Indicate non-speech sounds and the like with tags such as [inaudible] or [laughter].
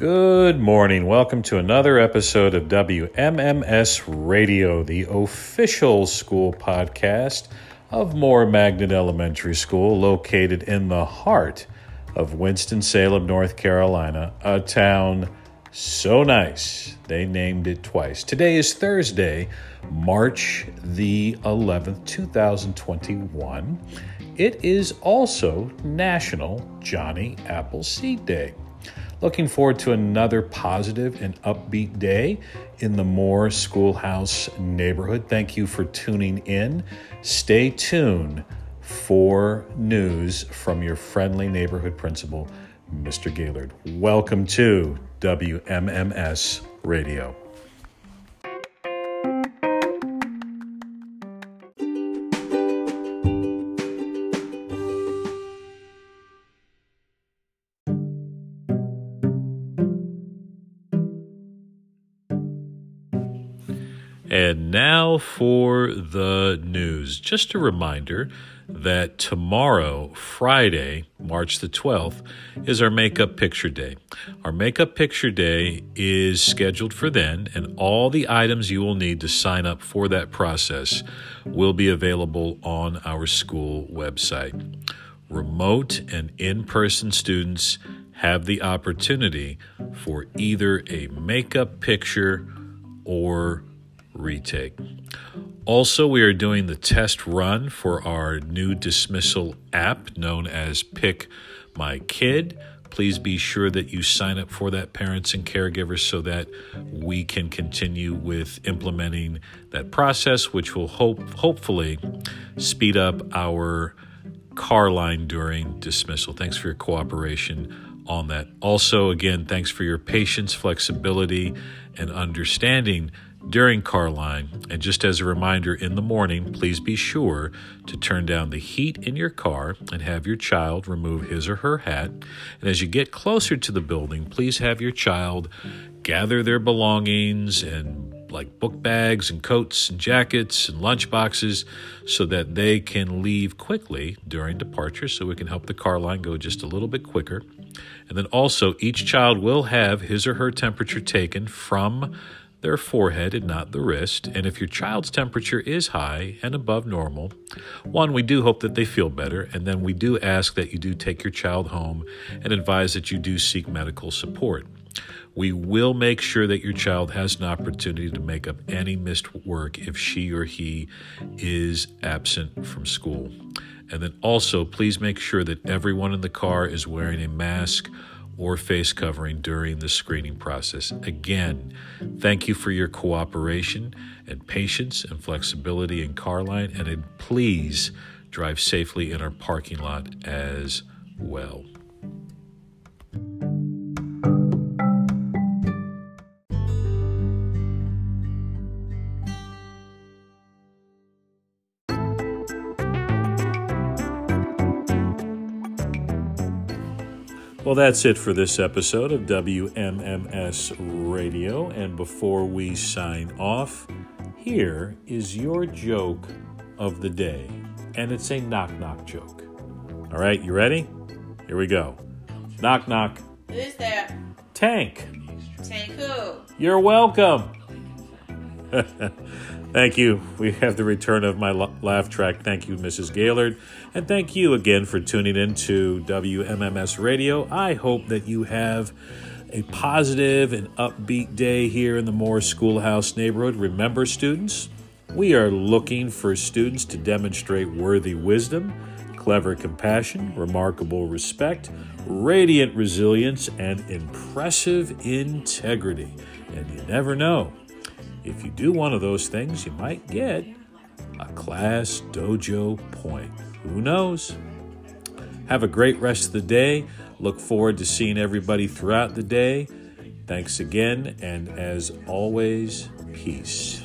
Good morning. Welcome to another episode of WMMS Radio, the official school podcast of Moore Magnet Elementary School, located in the heart of Winston-Salem, North Carolina, a town so nice they named it twice. Today is Thursday, March the 11th, 2021. It is also National Johnny Appleseed Day. Looking forward to another positive and upbeat day in the Moore Schoolhouse neighborhood. Thank you for tuning in. Stay tuned for news from your friendly neighborhood principal, Mr. Gaylord. Welcome to WMMS Radio. And now for the news. Just a reminder that tomorrow, Friday, March the 12th, is our Makeup Picture Day. Our Makeup Picture Day is scheduled for then, and all the items you will need to sign up for that process will be available on our school website. Remote and in person students have the opportunity for either a makeup picture or retake. Also, we are doing the test run for our new dismissal app known as Pick My Kid. Please be sure that you sign up for that, parents and caregivers, so that we can continue with implementing that process, which will hope hopefully speed up our car line during dismissal. Thanks for your cooperation on that. Also, again, thanks for your patience, flexibility, and understanding during car line. And just as a reminder, in the morning, please be sure to turn down the heat in your car and have your child remove his or her hat. And as you get closer to the building, please have your child gather their belongings and like book bags and coats and jackets and lunch boxes so that they can leave quickly during departure so we can help the car line go just a little bit quicker. And then also, each child will have his or her temperature taken from their forehead and not the wrist. And if your child's temperature is high and above normal, one, we do hope that they feel better. And then we do ask that you do take your child home and advise that you do seek medical support. We will make sure that your child has an opportunity to make up any missed work if she or he is absent from school. And then also, please make sure that everyone in the car is wearing a mask or face covering during the screening process. Again, thank you for your cooperation and patience and flexibility in car line, and please drive safely in our parking lot as well. Well, that's it for this episode of WMMS Radio. And before we sign off, here is your joke of the day. And it's a knock knock joke. All right, you ready? Here we go. Knock knock. Who's there? Tank. Tank who? You're welcome. [laughs] Thank you. We have the return of my laugh track. Thank you, Mrs. Gaylord. And thank you again for tuning in to WMMS Radio. I hope that you have a positive and upbeat day here in the Moore Schoolhouse neighborhood. Remember, students, we are looking for students to demonstrate worthy wisdom, clever compassion, remarkable respect, radiant resilience, and impressive integrity. And you never know if you do one of those things, you might get a class dojo point. Who knows? Have a great rest of the day. Look forward to seeing everybody throughout the day. Thanks again, and as always, peace.